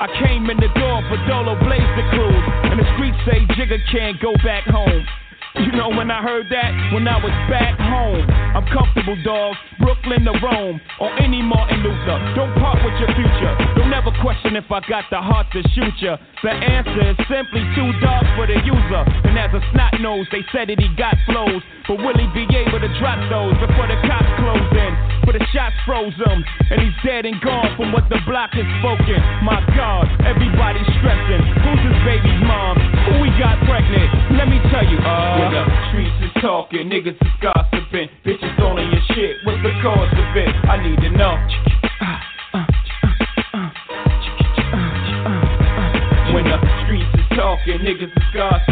I came in the door for Dolo Blaze the cruise. And the streets say Jigga can't go back home. You know when I heard that? When I was back home. I'm comfortable, dog. Brooklyn to Rome. Or any Martin Luther. Don't part with your future. Don't ever question if I got the heart to shoot ya. The answer is simply too dark for the user. And as a snot nose, they said that he got flows. But will he be able to drop those the froze him. And he's dead and gone from what the block has spoken. My God, everybody's stressing. Who's his baby's mom? Who we got pregnant? Let me tell you, uh. When the streets is talking, niggas is gossiping. Bitches owning your shit. What's the cause of it? I need to know. When the streets is talking, niggas is gossiping.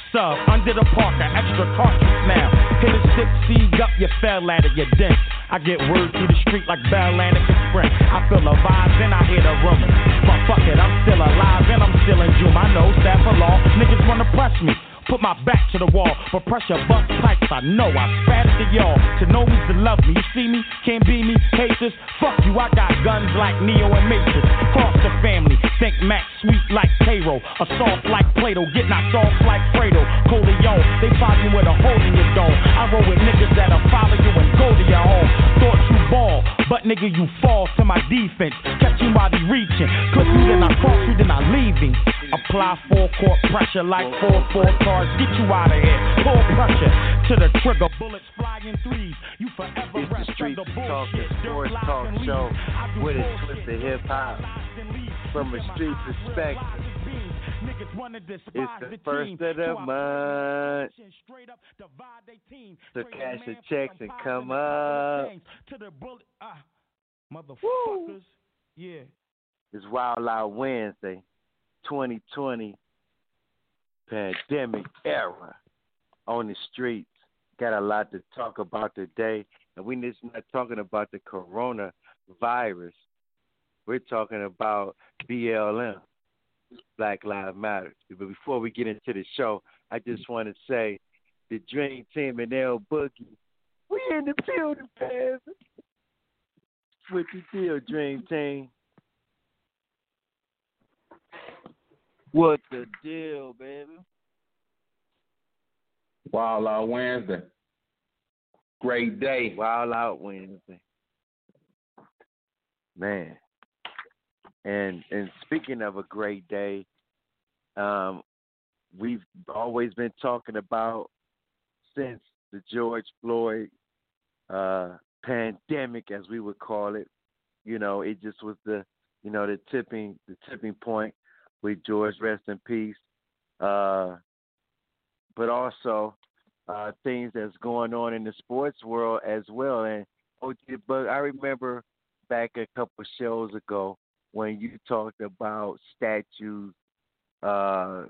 Sub under the parker, extra cartridge now. Hit a six seed up, you fell at it, you dense. I get word through the street like Bell Atlantic Express. I feel the vibes and I hear the rumors. But fuck it, I'm still alive and I'm still in June. I know staff of law, niggas wanna press me. Put my back to the wall, but pressure bust pipes. I know I spat it to y'all. To know me's to love me. You see me, can't be me, haters. Fuck you, I got guns like Neo and Matrix. Cross the family, think Max sweet like Cairo. A soft like Plato, get knocked off like Fredo. Corleone, they follow you with a hole in your dome. I roll with niggas that'll follow you and go to your home. Thought ball, but nigga you fall to my defense. Catch you while he reaching. Clip you, then I cross you, then I leaving. Apply full court pressure like four four cars. Get you out of here. Pull pressure to the trigger. Bullets flying threes. You forever It's the rest Street under Talk, bullshit. the sports talk show leaves. I do with a twist of hip hop. From a street perspective, It's it's the first of the month. So cash your checks and come up. To the bullet, ah, motherfuckers. Yeah. It's Wild Out Wednesday, 2020 pandemic era on the streets. Got a lot to talk about today. And we're just not talking about the coronavirus. We're talking about BLM, Black Lives Matter. But before we get into the show, I just want to say the Dream Team and L Boogie, we in the building, man. What you deal, Dream Team? What the deal, baby? Wild Out Wednesday. Great day. Wild Out Wednesday. Man. And and speaking of a great day, um, we've always been talking about since the George Floyd uh, pandemic, as we would call it. You know, it just was the you know the tipping the tipping point with George, rest in peace. Uh, but also uh, things that's going on in the sports world as well. And but I remember back a couple shows ago when you talked about statues uh,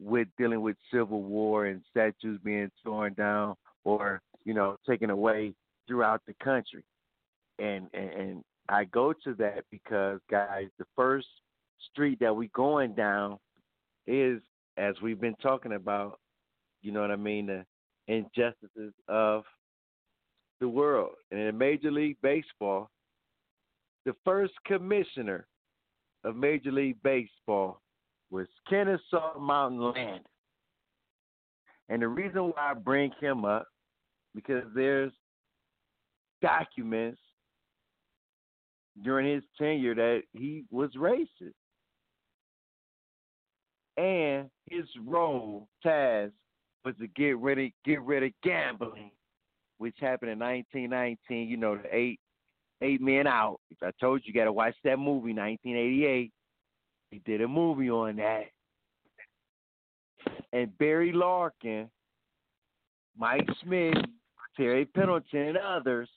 with dealing with civil war and statues being torn down or you know taken away throughout the country. And and, and I go to that because guys, the first street that we going down is as we've been talking about, you know what I mean, the injustices of the world. And in Major League Baseball, the first commissioner of Major League Baseball was Kennesaw Mountain Landis. And the reason why I bring him up, because there's documents during his tenure that he was racist and his role task was to get get rid of gambling, which happened in 1919. You know, the eight eight men out. I told you, you got to watch that movie, 1988. He did a movie on that, and Barry Larkin, Mike Schmidt, Terry Pendleton, and others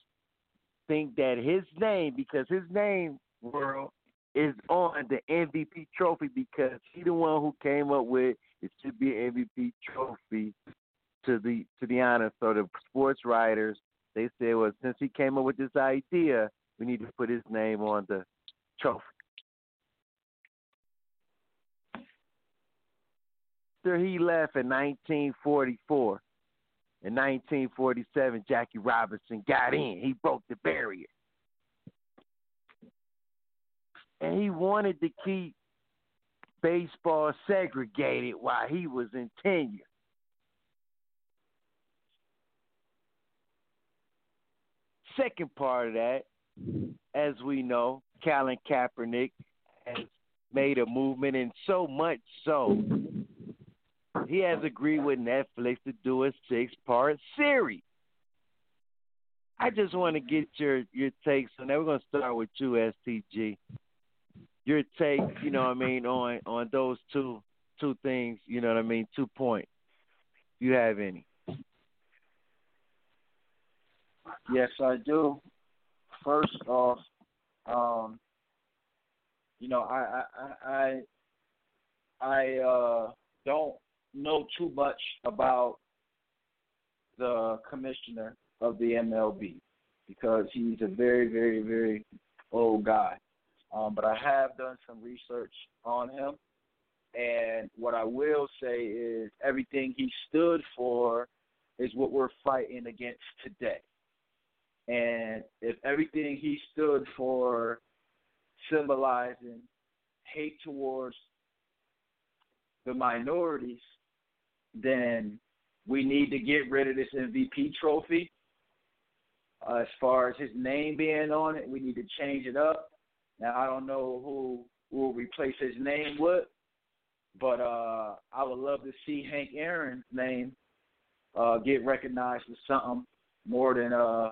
think that his name, because his name, world, is on the MVP trophy because he the one who came up with it should be an MVP trophy to the to the honor. So the sports writers they said, well, since he came up with this idea, we need to put his name on the trophy. After he left in 1944, in 1947, Jackie Robinson got in. He broke the barrier and he wanted to keep baseball segregated while he was in tenure. Second part of that, as we know, Colin Kaepernick has made a movement, and so much so, he has agreed with Netflix to do a six-part series. I just want to get your your takes on that. We're going to start with you, STG your take, you know what I mean, on on those two two things, you know what I mean, two points. You have any? Yes, I do. First off, um, you know, I I I I uh, don't know too much about the commissioner of the MLB because he's a very, very, very old guy. Um, but I have done some research on him. And what I will say is everything he stood for is what we're fighting against today. And if everything he stood for symbolizing hate towards the minorities, then we need to get rid of this MVP trophy. Uh, as far as his name being on it, we need to change it up. Now I don't know who will replace his name with, but uh, I would love to see Hank Aaron's name uh, get recognized for something more than uh,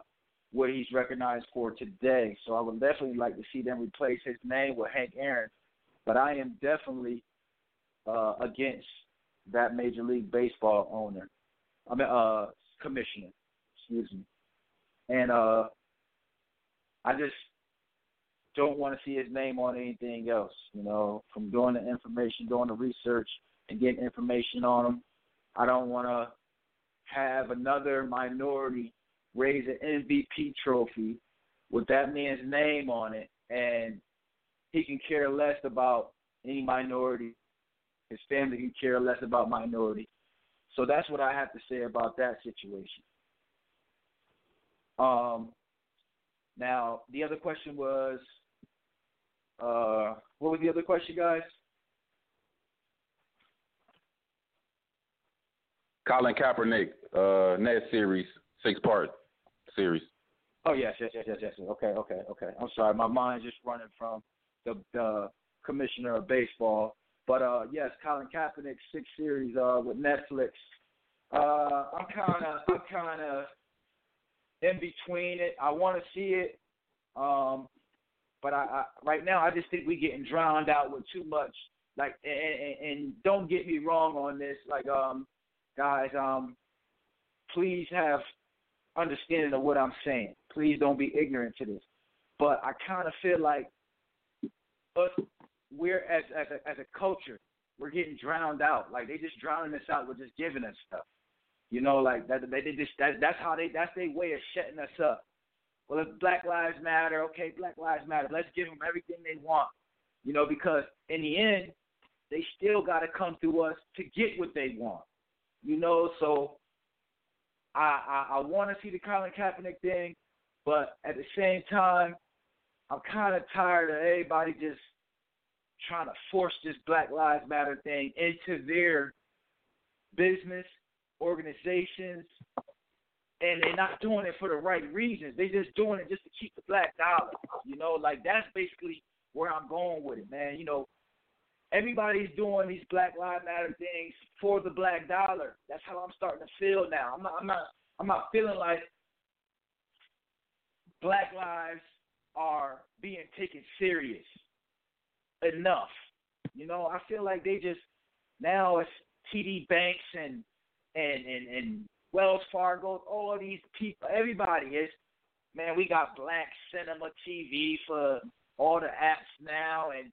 what he's recognized for today. So I would definitely like to see them replace his name with Hank Aaron. But I am definitely uh, against that Major League Baseball owner. I mean, uh, commissioner. Excuse me. And uh, I just don't want to see his name on anything else. You know, from doing the information, doing the research, and getting information on him. I don't want to have another minority raise an MVP trophy with that man's name on it, and he can care less about any minority. His family can care less about minority. So that's what I have to say about that situation. Um, now the other question was, uh, what was the other question, guys? Colin Kaepernick, uh, net series, six part series. Oh yes, yes, yes, yes, yes. Okay, okay, okay. I'm sorry, my mind's just running from the the commissioner of baseball. But uh, yes, Colin Kaepernick six series uh with Netflix. Uh, I'm kind of I'm kind of in between it. I want to see it, um, but I, I right now I just think we're getting drowned out with too much. Like, and, and, and don't get me wrong on this. Like, um, guys, um, please have understanding of what I'm saying. Please don't be ignorant to this. But I kind of feel like us, we're as as a, as a culture, we're getting drowned out. Like they just drowning us out with just giving us stuff. You know, like that they, they just that, that's how they that's their way of shutting us up. Well, if Black Lives Matter, okay, Black Lives Matter. Let's give them everything they want. You know, because in the end, they still got to come through us to get what they want. You know, so I I, I want to see the Colin Kaepernick thing, but at the same time, I'm kind of tired of everybody just trying to force this Black Lives Matter thing into their business organizations, and they're not doing it for the right reasons. They're just doing it just to keep the black dollar. You know, like that's basically where I'm going with it, man. You know, everybody's doing these Black Lives Matter things for the black dollar. That's how I'm starting to feel now. I'm not I'm not I'm not feeling like black lives are being taken serious enough. You know, I feel like they just now it's TD Banks and and and, and Wells Fargo, all of these people, everybody is man. We got Black Cinema TV for all the apps now, and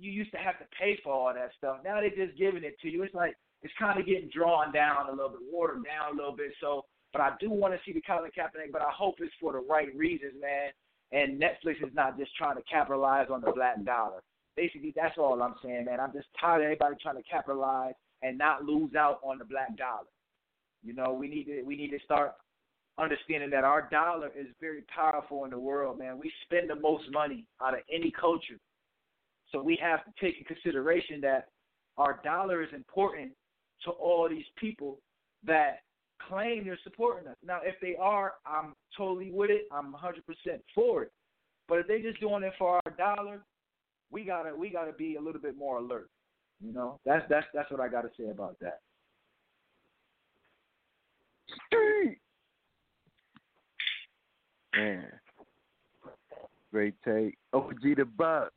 you used to have to pay for all that stuff. Now they're just giving it to you. It's like it's kind of getting drawn down a little bit, watered down a little bit. So, but I do want to see the Colin Kaepernick, but I hope it's for the right reasons, man. And Netflix is not just trying to capitalize on the black dollar. Basically, that's all I'm saying, man. I'm just tired of everybody trying to capitalize and not lose out on the black dollar. You know, we need to we need to start understanding that our dollar is very powerful in the world, man. We spend the most money out of any culture. So we have to take in consideration that our dollar is important to all these people that claim they're supporting us. Now, if they are, I'm totally with it. I'm 100% for it. But if they're just doing it for our dollar, we gotta we gotta be a little bit more alert. You know, that's that's that's what I gotta say about that. Man, great take. OG the Buck,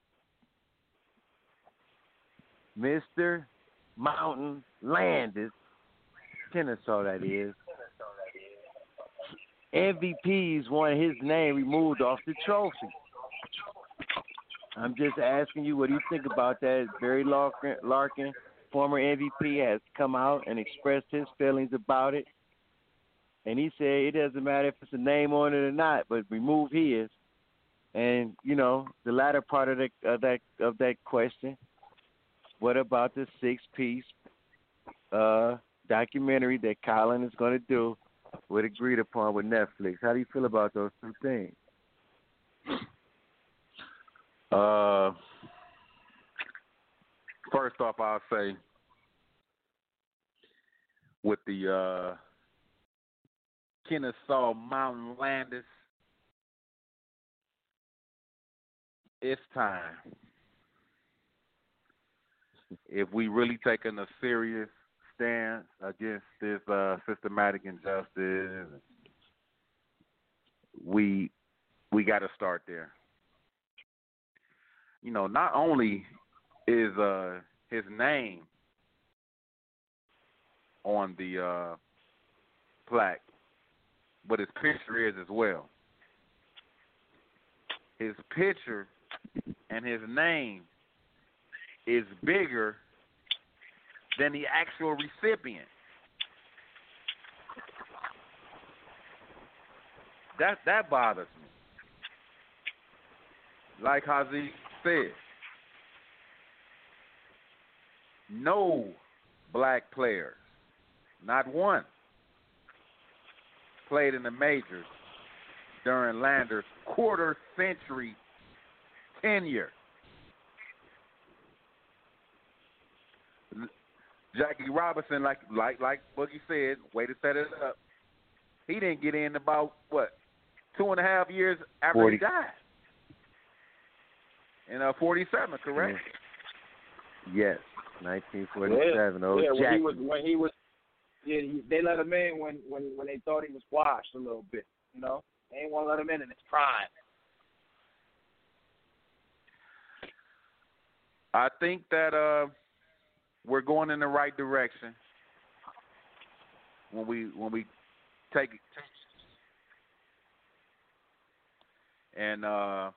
Mister Mountain Landis, Kennesaw that is. MVPs want his name removed off the trophy. I'm just asking you, what do you think about that? Barry Larkin, Larkin, former MVP, has come out and expressed his feelings about it. And he said it doesn't matter if it's a name on it or not, but remove his. And you know, the latter part of, the, of that of that question, what about the six piece uh, documentary that Colin is going to do with agreed upon with Netflix? How do you feel about those two things? Uh, first off, I'll say with the uh, Kennesaw Mountain Landis, it's time. If we really taking a serious stance against this uh, systematic injustice, we we got to start there you know, not only is uh his name on the uh plaque, but his picture is as well. His picture and his name is bigger than the actual recipient. that that bothers me. Like Hazi said, no black players, not one, played in the majors during Landis's quarter century tenure. Jackie Robinson, like like like Boogie said, way to set it up. He didn't get in about what two and a half years after 40. he died. In uh, forty seven, correct? Yes, 1947. yeah, Oh, yeah, when he was when he was yeah, he, they let him in when when when they thought he was washed a little bit, you know. They ain't want to let him in in his prime. I think that uh, we're going in the right direction when we when we take it and uh,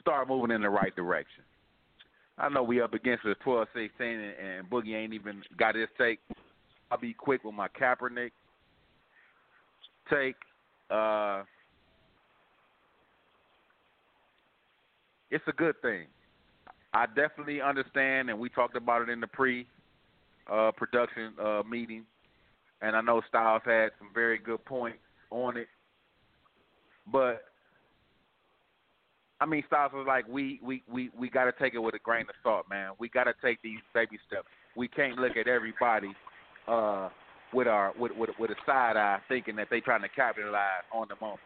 start moving in the right direction. I know we up against the 12 16 and, and Boogie ain't even got his take. I'll be quick with my Kaepernick take. Uh, it's a good thing. I definitely understand, and we talked about it in the pre uh, production uh, meeting, and I know Styles had some very good points on it. But I mean, Styles was like, we we we we got to take it with a grain of salt, man. We got to take these baby steps. We can't look at everybody uh, with our with, with with a side eye, thinking that they trying to capitalize on the moment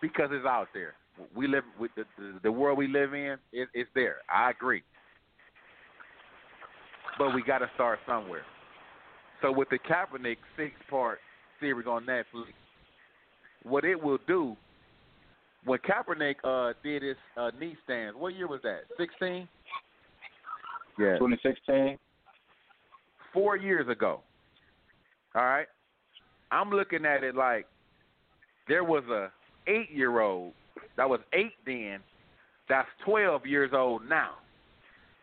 because it's out there. We live with the the, the world we live in. It, it's there. I agree, but we got to start somewhere. So with the Kaepernick six part series on Netflix, what it will do when Kaepernick uh, did his uh, knee stands, what year was that? Sixteen. yeah. 2016. four years ago. All right, I'm looking at it like there was a eight year old that was eight then, that's twelve years old now,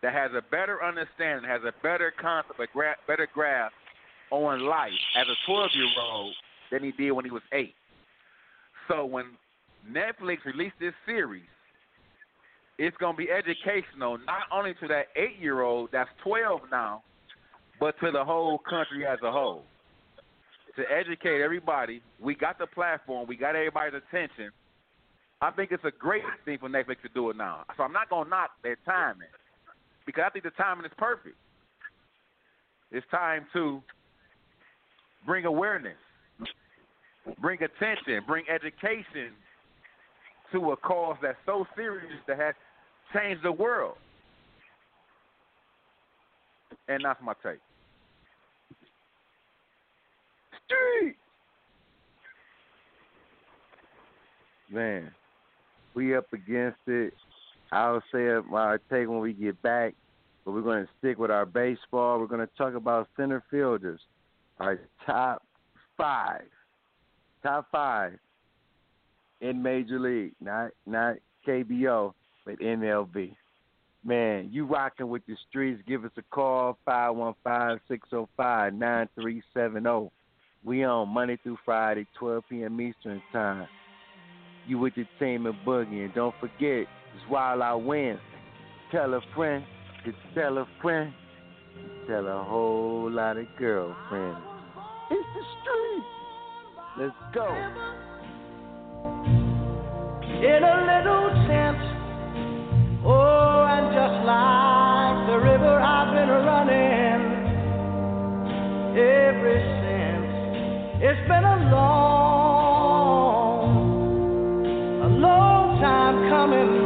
that has a better understanding, has a better concept, a gra- better grasp on life as a twelve year old than he did when he was eight. So when Netflix released this series, it's gonna be educational not only to that eight year old that's twelve now, but to the whole country as a whole. To educate everybody, we got the platform, we got everybody's attention. I think it's a great thing for Netflix to do it now. So I'm not gonna knock their timing because I think the timing is perfect. It's time to bring awareness, bring attention, bring education to a cause that's so serious that has changed the world. And that's my take. Street. Man, we up against it. I'll say my take when we get back, but we're going to stick with our baseball. We're going to talk about center fielders, our top five, top five in Major League, not not KBO, but MLB. Man, you rocking with the streets. Give us a call, 515-605-9370. We on Monday through Friday, 12 p.m. Eastern Time. You with the team and Boogie. And don't forget, it's Wild Out Wednesday. Tell a friend to tell a friend tell a whole lot of girlfriends. It's the street. Let's go. in a little tent. Oh, and just like the river, I've been running ever since. It's been a long, coming,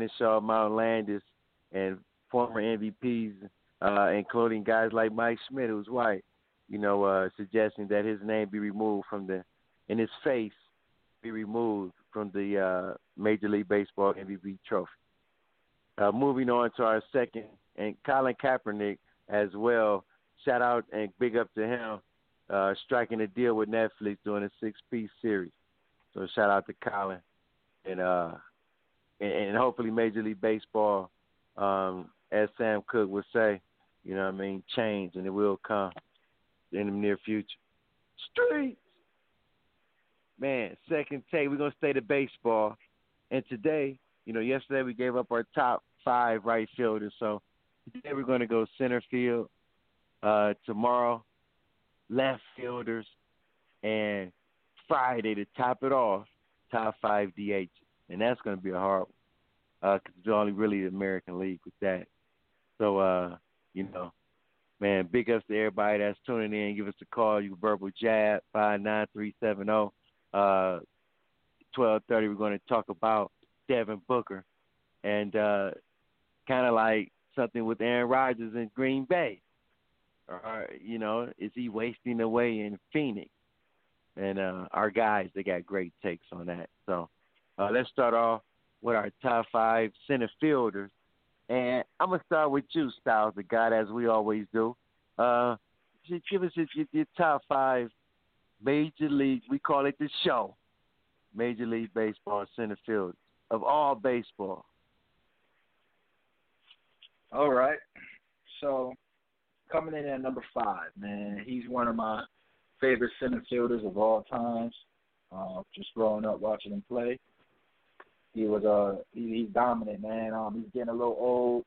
Kennesaw Mount Landis and former MVPs, uh, including guys like Mike Schmidt, who's white, you know, uh, suggesting that his name be removed from the, and his face be removed from the uh, Major League Baseball MVP trophy. Uh, moving on to our second, and Colin Kaepernick as well. Shout out and big up to him, uh, striking a deal with Netflix doing a six-piece series. So shout out to Colin, and uh, and, hopefully Major League Baseball, um, as Sam Cooke would say, you know what I mean, change and it will come in the near future. Streets. Man, second take, we're gonna stay to baseball. And today, you know, yesterday we gave up our top five right fielders, so today we're gonna go center field. Uh tomorrow, left fielders, and Friday to top it off, top five DH. And that's gonna be a hard one. Uh, it's only really the American League with that. So uh, you know, man, big ups to everybody that's tuning in. Give us a call. You verbal jab five nine three seven zero. Uh, twelve thirty. We're going to talk about Devin Booker, and uh, kind of like something with Aaron Rodgers in Green Bay. Or you know, is he wasting away in Phoenix? And uh, our guys, they got great takes on that. So uh, let's start off with our top five center fielders. And I'm gonna start with you, Styles, the guy, as we always do. Uh, give us your, your top five major league. We call it the show. Major League Baseball center field of all baseball. All right. So coming in at number five, man, he's one of my favorite center fielders of all times. Uh, just growing up watching him play, he was uh he, he's dominant, man. Um, he's getting a little old.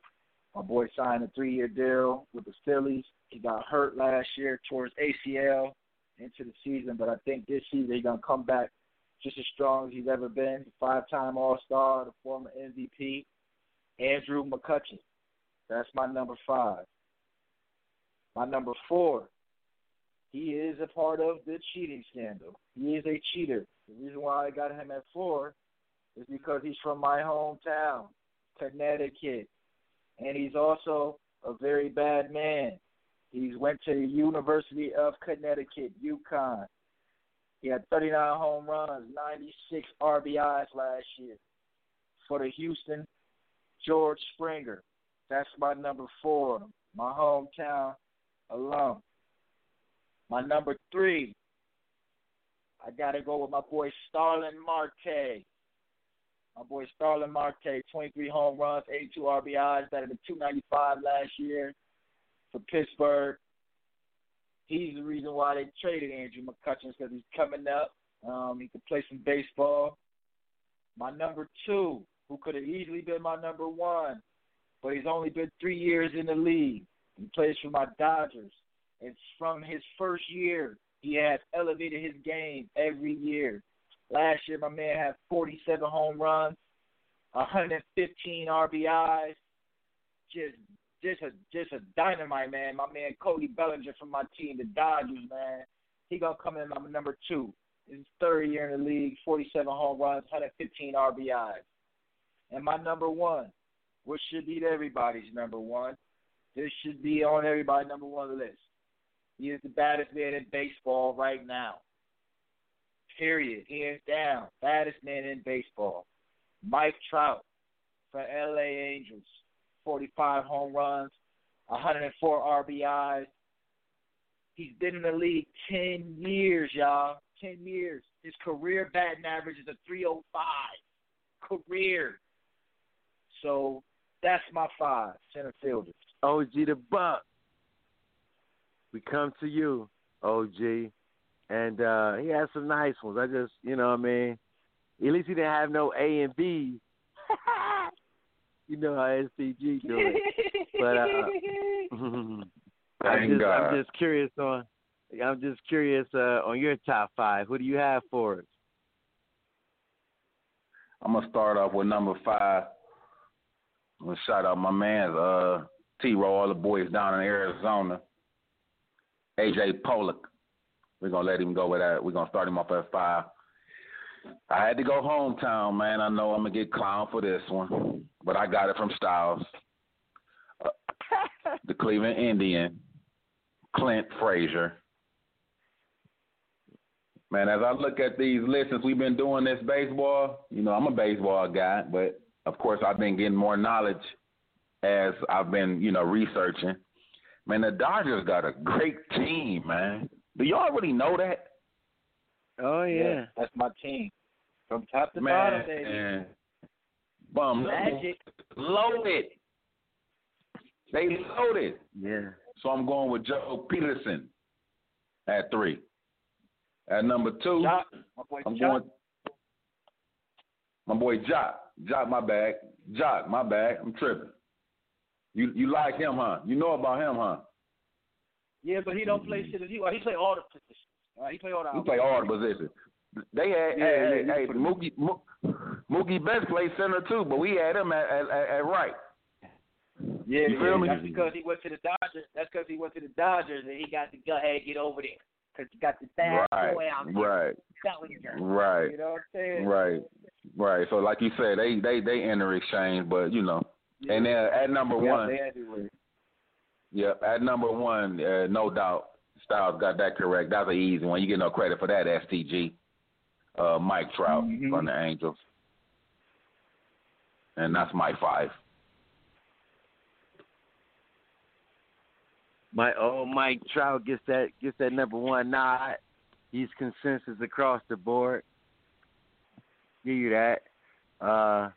My boy signed a three-year deal with the Phillies. He got hurt last year towards ACL into the season, but I think this season he's gonna come back just as strong as he's ever been. Five-time All-Star, the former MVP, Andrew McCutchen. That's my number five. My number four, he is a part of the cheating scandal. He is a cheater. The reason why I got him at four is because he's from my hometown, Connecticut. And he's also a very bad man. He's went to the University of Connecticut, UConn. He had 39 home runs, 96 RBIs last year for the Houston George Springer. That's my number four, my hometown alum. My number three, I got to go with my boy Starling Marte. My boy Starling Marte, 23 home runs, 82 RBIs, batted a 295 last year for Pittsburgh. he's the reason why they traded Andrew McCutchen because he's coming up. Um, he can play some baseball. My number two, who could have easily been my number one, but he's only been three years in the league. He plays for my Dodgers. And from his first year, he has elevated his game every year. Last year, my man had 47 home runs, 115 RBIs. Just, just a, just a dynamite man. My man Cody Bellinger from my team, the Dodgers, man. He gonna come in my number two. His third year in the league, 47 home runs, 115 RBIs. And my number one, which should be everybody's number one, this should be on everybody's number one list. He is the baddest man in baseball right now. Period. Hands down. Baddest man in baseball. Mike Trout for LA Angels. 45 home runs, 104 RBIs. He's been in the league 10 years, y'all. 10 years. His career batting average is a 305. Career. So that's my five center fielders. OG the Buck. We come to you, OG. And uh he has some nice ones. I just you know what I mean? At least he didn't have no A and B. you know how STG do it. But uh I'm just God. I'm just curious on I'm just curious uh on your top five. Who do you have for us? I'm gonna start off with number five. I'm gonna shout out my man, uh, T Row, all the boys down in Arizona. AJ Pollock. We're gonna let him go with that. We're gonna start him off at five. I had to go hometown, man. I know I'm gonna get clowned for this one, but I got it from Styles. Uh, the Cleveland Indian, Clint Frazier. Man, as I look at these lists, since we've been doing this baseball, you know, I'm a baseball guy, but of course I've been getting more knowledge as I've been, you know, researching. Man, the Dodgers got a great team, man. Do y'all really know that? Oh yeah. That's my team. From top to Man, bottom, baby. man. Bum Magic. loaded. They loaded. Yeah. So I'm going with Joe Peterson at three. At number two, Jock, my boy I'm Jock. going. My boy Jock, Jock, my bag. Jock, my bag. I'm tripping. You you like him, huh? You know about him, huh? Yeah, but he don't play shit. He he play all the positions. Uh, he play all the. He play all the positions. They had Yeah, hey, yeah, hey, hey, Mookie Mookie Betts played center too, but we had him at at, at, right. Yeah, You feel yeah, me? That's because he went to the Dodgers. That's because he went to the Dodgers and he got to go ahead and get over there. Because he got the fast Right, boy out there. right, you. right, You know what I'm saying? right, right. So like you said, they they they enter exchange, but you know, Yeah. and then at number Yeah, one. Yep, at number one, uh, no doubt, Styles got that correct. That's an easy one. You get no credit for that, STG. Uh, Mike Trout Mhm. from the Angels, and that's my five. My old Mike Trout gets that gets that number one nod. He's consensus across the board. Give you that. Uh,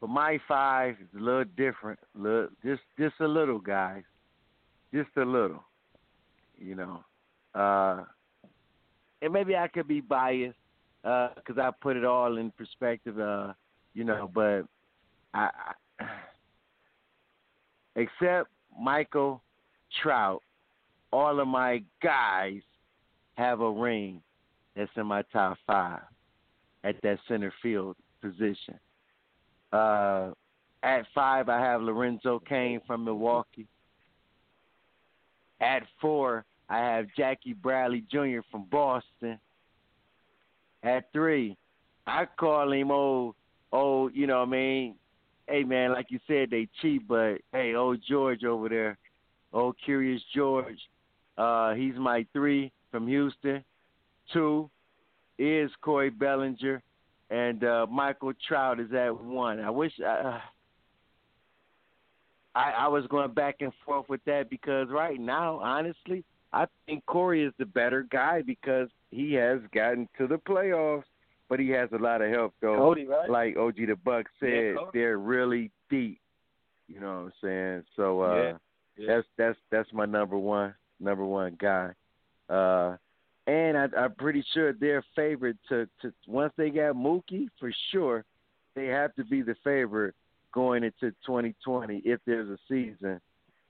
but my five is a little different. Look, just just a little, guys. Just a little. You know. Uh, and maybe I could be biased because I put it all in perspective. Uh, you know, but I, I except Michael Trout, all of my guys have a ring that's in my top five at that center field position. Uh, at five, I have Lorenzo Cain from Milwaukee. At four, I have Jackie Bradley Jr. from Boston. At three, I call him old, old, you know what I mean? Hey, man, like you said, they cheap, but hey, old George over there, old Curious George, uh, he's my three from Houston. Two is Corey Bellinger, and uh, Michael Trout is at one. I wish uh, I, I was going back and forth with that because right now, honestly, I think Corey is the better guy because he has gotten to the playoffs, but he has a lot of help though. Cody, right? Like OG the Buck said, Yeah, they're really deep. You know what I'm saying? So uh Yeah, yeah. that's that's that's my number one number one guy. Uh, and I, I'm pretty sure they're favored to, to once they got Mookie for sure, they have to be the favorite going into 2020 if there's a season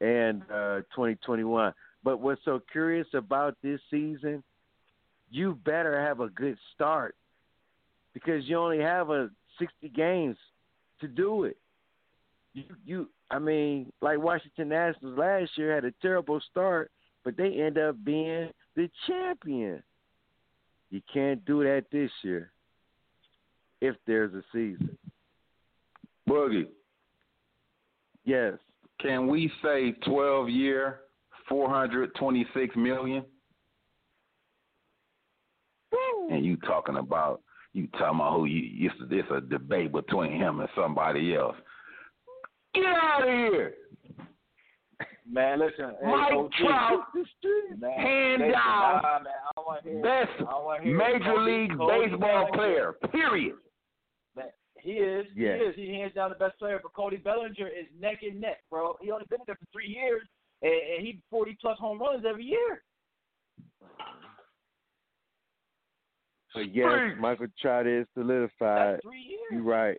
and uh, 2021. But what's so curious about this season, you better have a good start because you only have a 60 games to do it. You, you, I mean, like Washington Nationals last year had a terrible start, but they end up being the champion. You can't do that this year if there's a season. Boogie. Yes. Can we say 12 year, 426 million? Woo. And you talking about you talking about who you it's, it's a debate between him and somebody else. Get out of here. Man, listen. Mike OG, Trout, man, hands listen, down, nah, man, I don't wanna hear, best I don't wanna hear Major League Baseball player. Period. He is. Yes. He is. He hands down the best player. But Cody Bellinger is neck and neck, bro. He only been there for three years, and, and he forty plus home runs every year. But yes, Michael Trout is solidified. That's three years. You're right.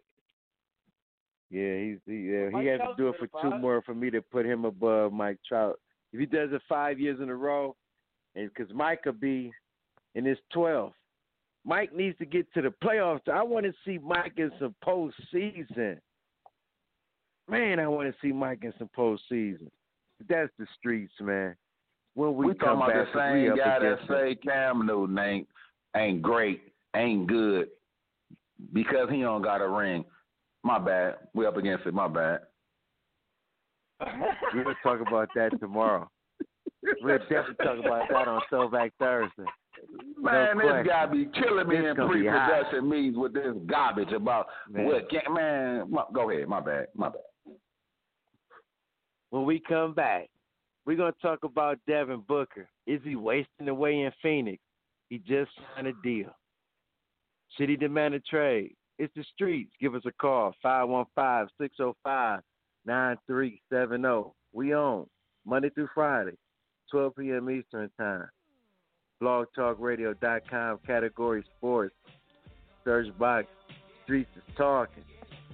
Yeah, he's he, yeah, he has to do it for two more for me to put him above Mike Trout. If he does it five years in a row, and because Mike could be in his 12th, Mike needs to get to the playoffs. I want to see Mike in some postseason. Man, I want to see Mike in some postseason. That's the streets, man. When we, We, come talking about the same guy that say Cam Newton ain't ain't great, ain't good because he don't got a ring. My bad. We up against it. My bad. We're gonna talk about that tomorrow. We'll definitely talk about that on Throwback Thursday. Man, no this guy be killing me This in gonna be hot. pre-production meetings with this garbage about Man. what can man. Go ahead. My bad. My bad. When we come back, we're gonna talk about Devin Booker. Is he wasting away in Phoenix? He just signed a deal. Should he demand a trade? It's the streets. Give us a call, 515-605-9370. We on Monday through Friday, 12 p.m. Eastern Time. BlogTalkRadio.com, category sports. Search box, streets is talking.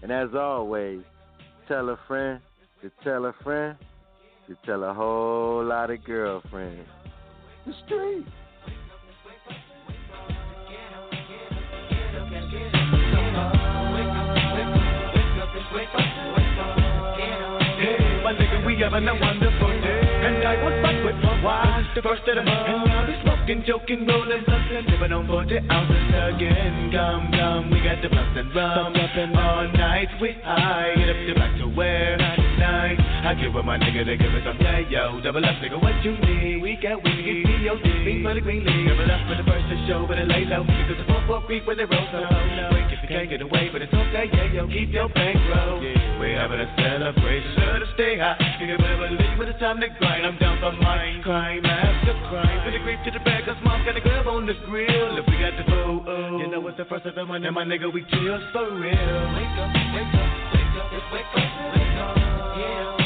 And as always, tell a friend to tell a friend to tell a whole lot of girlfriends. The street. Hey, my nigga, we having a wonderful day. And I was back with my wife, the first of the month. And now we smoking, joking, rolling, and living on 40 ounces again. Come, come, we got the blunts and rum. All night we high, get up to back to where. I give with my nigga to give us some yeah, yo. Double up, nigga, what you need? We got weed, get D.O.D. Speak for the green league. Double up for the first to show, but it lay low. Because the 4-4 creep when they roll so low. Quick if you can't get away, but it's okay, yeah, yo. Keep your bankroll. We're having a celebration, sure to stay high. You can better believe when it's time to grind. I'm down for mine, crime after crime. For the creep to the back, cause mom's got a grub on the grill. If we got the food, you know it's the first of the month, and my nigga, we chill for real. Wake up, wake up, wake up, wake up, wake up. Yeah, yeah, yeah,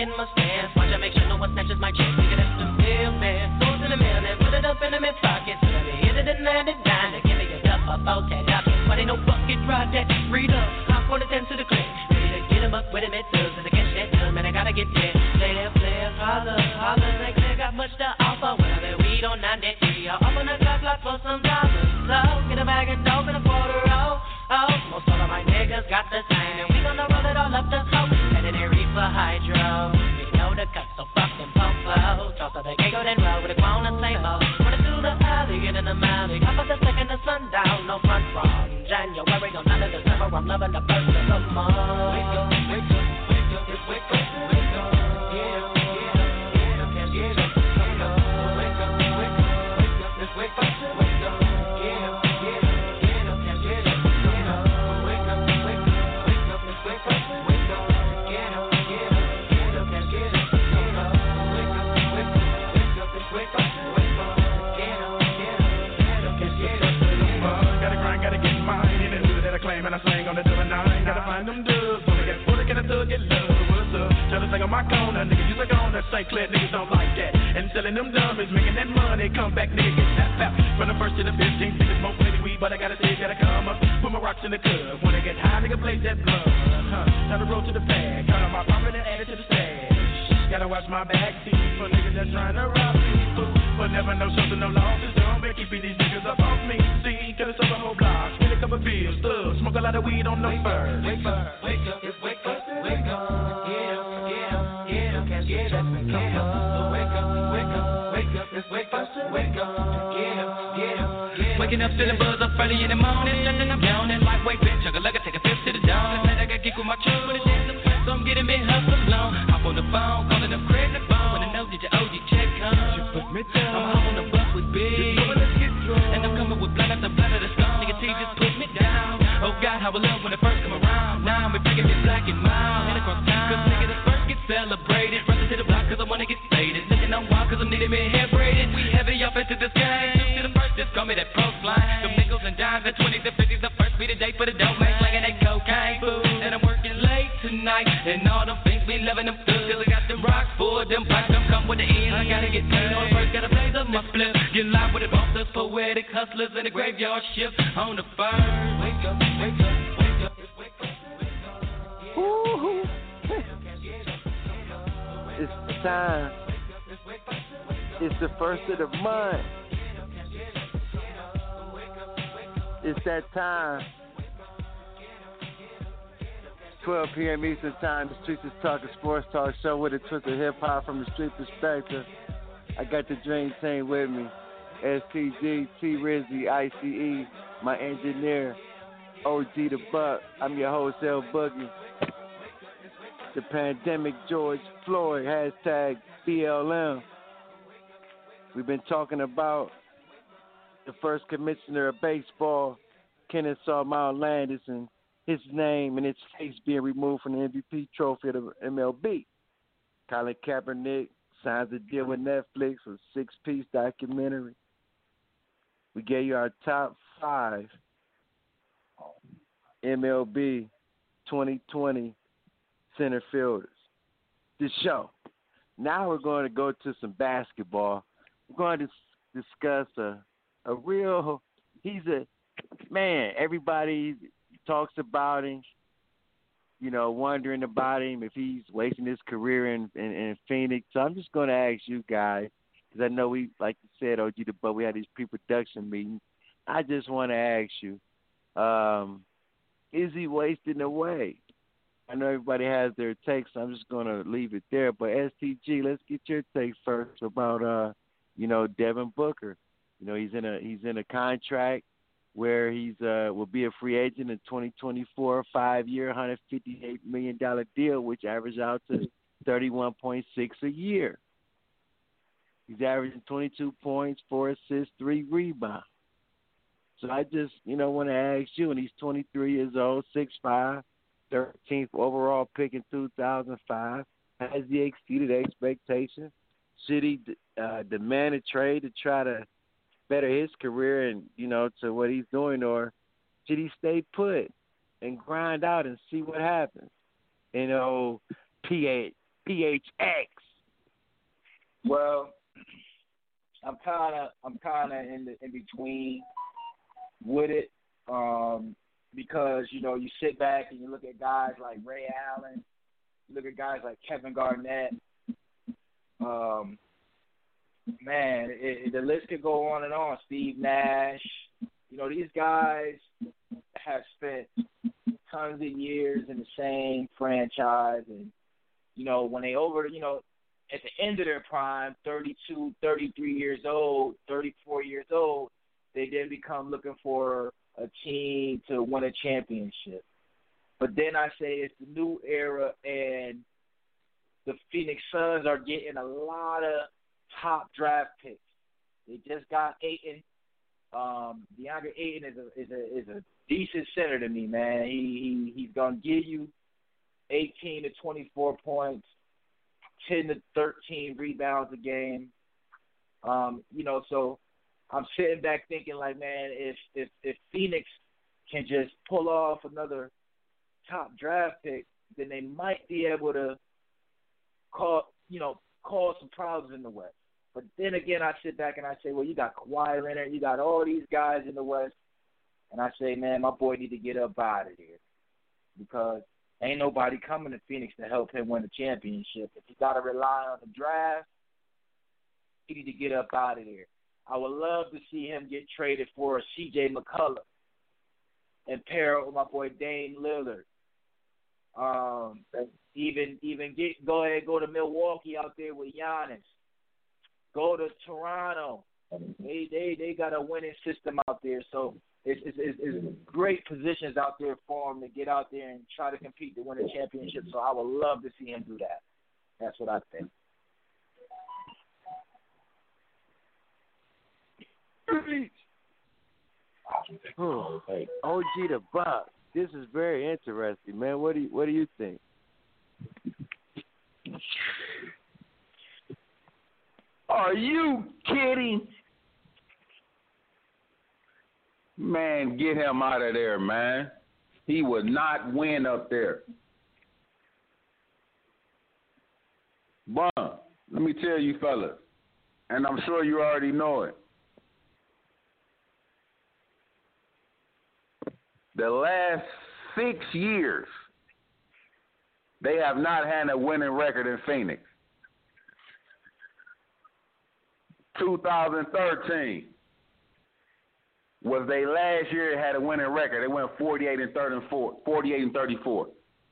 really gonna get in my stance. Watch I make sure no one snatches my chance. Nigga, that's the real man. Goes in the mail and put it up in the mid pocket. So hit it and land it down. Give me a duff up, out that up. But ain't no bucket, drive that. Up, hop on the 10 to the click. Ready to get him up with him, does. And to catch that done, man, I gotta get there. Player, player, holler, holler. Like they got much to offer. When I'm at weed on 93. I'll open the clock lock for some dollars. So get a bag of dope and a quarter out. Oh, most all of my niggas got the sign, and we gonna reefer hydro. We know the cut, so fuck them popo. Toss of the giggle, then roll with a clone and same. Running through the alley, get in the alley. Up at the second of sundown, no front from January, no none of December. I'm loving the first of the month. Corner. Nigga, you like on that St. Clair, niggas don't like that. And selling them dummies, making that money, come back, nigga, get tap tap. From the first to the 15th, niggas smoke plenty weed, but I gotta say, gotta come up. Put my rocks in the club. When I get high, nigga, blaze that blood. Huh, time to roll to the bag. Count on my profit and add it to the stash. Gotta watch my back teeth for niggas that's trying to rob people. But never know something, no losses. Don't be keeping these niggas up off me. See, cause it's over whole block. Spin a couple bills, thug. Smoke a lot of weed on the first. Wake up, wake up, wake up, wake up. Get up, get wake up, wake up, wake up. Get up, get up, get. Waking up, feeling buzz up early in the morning. Nothing I'm yawning. Lightweight bitch, chugga like I take a fifth to the dawn. And I got geek with my truck with a dance. So I'm getting me hustle long. Hop on the phone, calling up the phone. When I know that your OG check comes. You put me down. I'm home on the bus with big. And I'm coming with blood at the blood of the stone. Nigga T just put me down. Oh God, how I love when it first come around. Now I'm bringing me black and mild. Head across town. Cause nigga, the first get celebrated. Running to the block cause I wanna get faded. Looking on wild cause I'm needing me hair braided. We heavy up into. Two to the first, just call me that pro nickels and dimes and 20s and 50s. The first be the day for the dope man. Slanging that cocaine food. And I'm working late tonight. And all them things we loving them I got them rocks for them come with the end. I gotta get paid on first. Gotta my flip. Get live with those poetic hustlers in the graveyard shift. On the fire. Wake up, wake up. It's time. It's the first of the month. It's that time. 12 p.m. Eastern Time. The Streets is Talking Sports Talk Show with a twist of hip hop from the street perspective. I got the Dream Team with me. STG, T Rizzy, ICE, my engineer, OG the Buck. I'm your wholesale boogie. The pandemic, George Floyd, hashtag BLM. We've been talking about the first commissioner of baseball, Kennesaw Mount Landis, and his name and his face being removed from the MVP trophy of the MLB. Colin Kaepernick signs a deal with Netflix for a six-piece documentary. We gave you our top five MLB 2020 center fielders. This show. Now we're going to go to some basketball. Going to discuss a a real. He's a man. Everybody talks about him. You know, wondering about him if he's wasting his career in in, in Phoenix. So I'm just going to ask you guys because I know we, like you said, OG, the but we had these pre-production meetings. I just want to ask you, um, is he wasting away? I know everybody has their takes. So I'm just going to leave it there. But STG, let's get your take first about, uh, you know, Devin Booker. You know, he's in a he's in a contract where he's uh will be a free agent in 2024, five year, 158 million dollar deal, which averages out to 31.6 a year. He's averaging 22 points, four assists, three rebounds. So I just, you know, want to ask you, and he's 23 years old, 6'5", 13th overall pick in 2005. Has he exceeded expectations? He uh, demand a trade to try to better his career and you know to what he's doing, or should he stay put and grind out and see what happens? You know, PH, PHX. Well, I'm kind of I'm kind of in the in between with it um, because you know you sit back and you look at guys like Ray Allen, you look at guys like Kevin Garnett. Um, man, it, the list could go on and on. Steve Nash, you know these guys have spent tons of years in the same franchise, and you know when they over, you know at the end of their prime, 32, 33 years old, 34 years old, they then become looking for a team to win a championship. But then I say it's the new era, and the Phoenix Suns are getting a lot of top draft picks. They just got Ayton. Um, DeAndre Ayton is a is a is a decent center to me, man. He he he's gonna give you 18 to 24 points, 10 to 13 rebounds a game. Um, you know, so I'm sitting back thinking like, man, if if if Phoenix can just pull off another top draft pick, then they might be able to cause you know cause some problems in the West. But then again, I sit back and I say, well, you got Kawhi Leonard, you got all these guys in the West, and I say, man, my boy need to get up out of here because ain't nobody coming to Phoenix to help him win the championship. If you got to rely on the draft, he need to get up out of there. I would love to see him get traded for a C.J. McCollum and pair up with my boy Dame Lillard. Um, even even get go ahead go to Milwaukee out there with Giannis. Go to Toronto. They they they got a winning system out there, so it's it's, it's, great positions out there for him to get out there and try to compete to win a championship. So I would love to see him do that. That's what I think. Hmm. Oh, OG the Buck. This is very interesting, man. What do you What do you think? Are you kidding? Man, get him out of there, man. He would not win up there. But let me tell you, fellas, and I'm sure you already know it. The last six years, they have not had a winning record in Phoenix. 2013 was they last year had a winning record. They went 48 and 34, 48 and 34.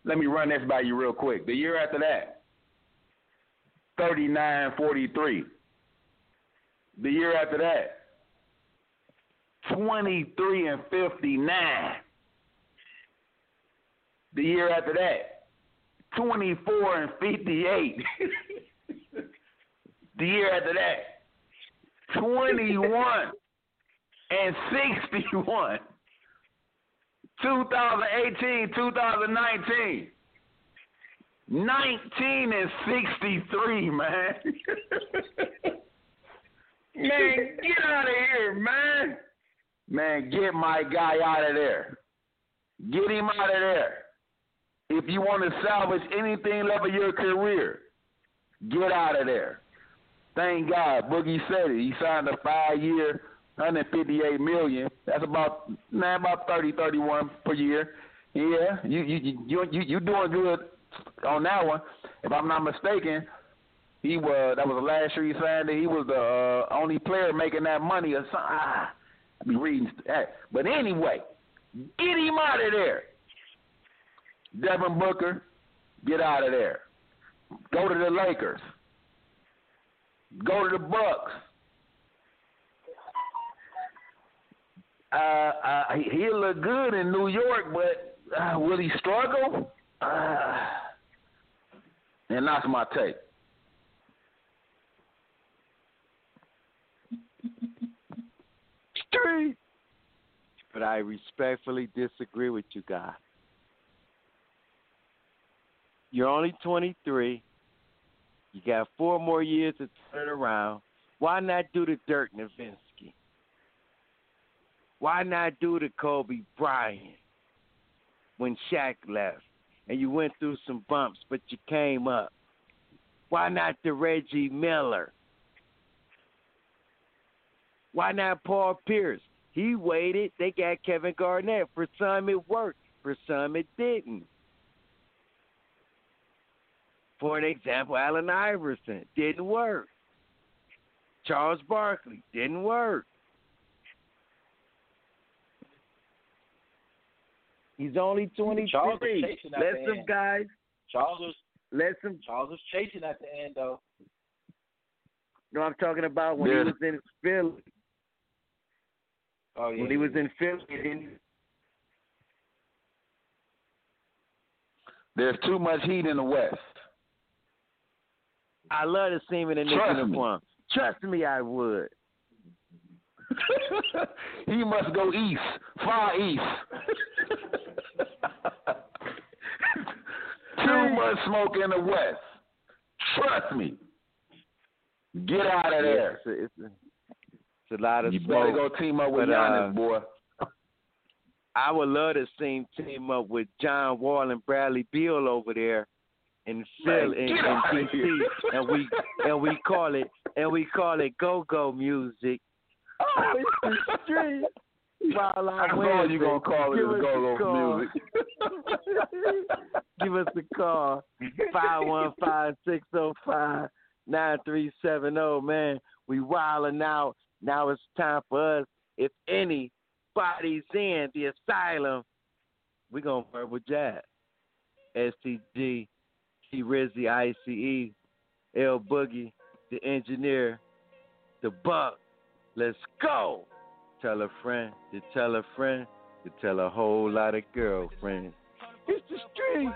Let me run this by you real quick. The year after that, 39 43. The year after that, 23 and 59. The year after that, 24 and 58. the year after that, 21 and 61. 2018, 2019. 19 and 63, man. man, get out of here, man. Man, get my guy out of there. Get him out of there. If you want to salvage anything left of your career, get out of there. Thank God, Boogie said it. He signed a five-year, 158 million. That's about man, about 30, 31 per year. Yeah, you you you you you doing good on that one. If I'm not mistaken, he was that was the last year he signed it. He was the uh, only player making that money. Or something. Ah, I be reading that. But anyway, get him out of there. Devin Booker, get out of there. Go to the Lakers. Go to the Bucks. Uh, uh, he'll look good in New York, but uh, will he struggle? Uh, and that's my take. Street. But I respectfully disagree with you guys. You're only 23. You got four more years to turn it around. Why not do the Dirk Nowitzki? Why not do the Kobe Bryant when Shaq left and you went through some bumps, but you came up? Why not the Reggie Miller? Why not Paul Pierce? He waited. They got Kevin Garnett. For some, it worked. For some, it didn't. For an example, Allen Iverson didn't work. Charles Barkley didn't work. He's only twenty three. Charles was three. Let the some end. guys Charles was let some Charles was chasing at the end though. no I'm talking about when Yeah. he was in Philly. Oh yeah. When he was in Philly he There's too much heat in the West. I love to see him in a Trust Knick me. uniform. Trust me I would. he must go east, far east. Too much smoke in the West. Trust me. Get out of there. It's a, it's a, it's a lot of You smoke. better go team up with But, uh, Giannis, boy. I would love to see him team up with John Wall and Bradley Beal over there in Phil get in outta DC, and we and we call it and we call it go go music. Oh, it's the street. While I That's all you gonna call it Give us a go-go call. music. Give us a call. Five one five six zero five nine three seven zero. Man, we wilding out. Now it's time for us. If anybody's in the asylum, we gonna verbal jab. STG, T Rizzy, ICE, L Boogie, the engineer, the Buck. Let's go. Tell a friend to tell a friend to tell a whole lot of girlfriends. It's the street.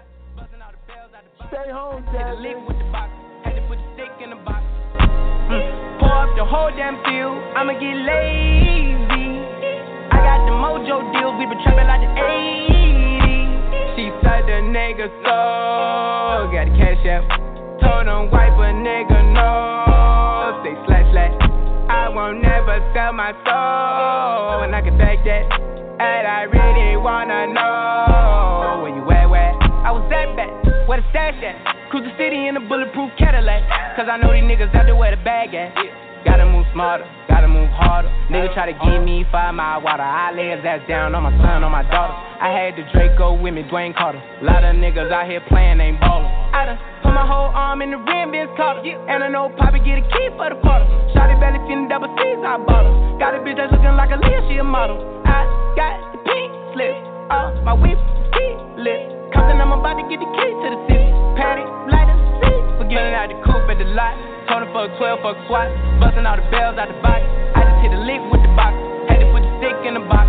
Stay home, Had to Daddy. live with the box, had to put the stick in the box. Mm. Pour up the whole damn field, I'ma get lazy. I got the mojo deals, we been trapping like the 80s. Said the nigga so, got the cash out. Told him wipe a nigga no, say slash slash. I won't never sell my soul, and I can take that. And I really wanna know where you at, where I was at back, where the stash at. Cruise the city in a bulletproof Cadillac, cause I know these niggas out there where the bag at. Gotta move smarter, gotta move harder. Nigga try to give me five mile water. I lay his ass down on my son, on my daughter. I had the Draco with me, Dwayne Carter. Lot of niggas out here playing, ain't ballin'. I done put my whole arm in the rim, Vince Carter. And I know Poppy get a key for the quarter. Shotty belly feeling double C's, I bought her. Got a bitch that's looking like a Leah, she a model. I got the pink slip, uh, my whip key lit. Compton, I'm about to get the key to the city. Patty, light the seat. Out the coupe at the lot. Her for a 12 fuck swat. Busting all the bells out the box. I just hit a lick with the box. Had to put the stick in the box.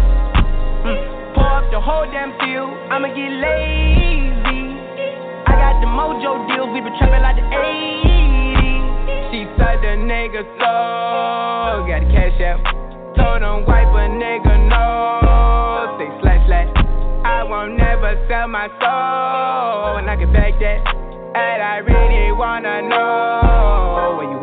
Mm. Pour up the whole damn field. I'ma get lazy. I got the mojo deals. We been trapping like the 80s. She said the nigga so. Got the cash out. Told him wipe a nigga no. Say slash slash. I won't never sell my soul. And I can back that. And I really wanna know where you?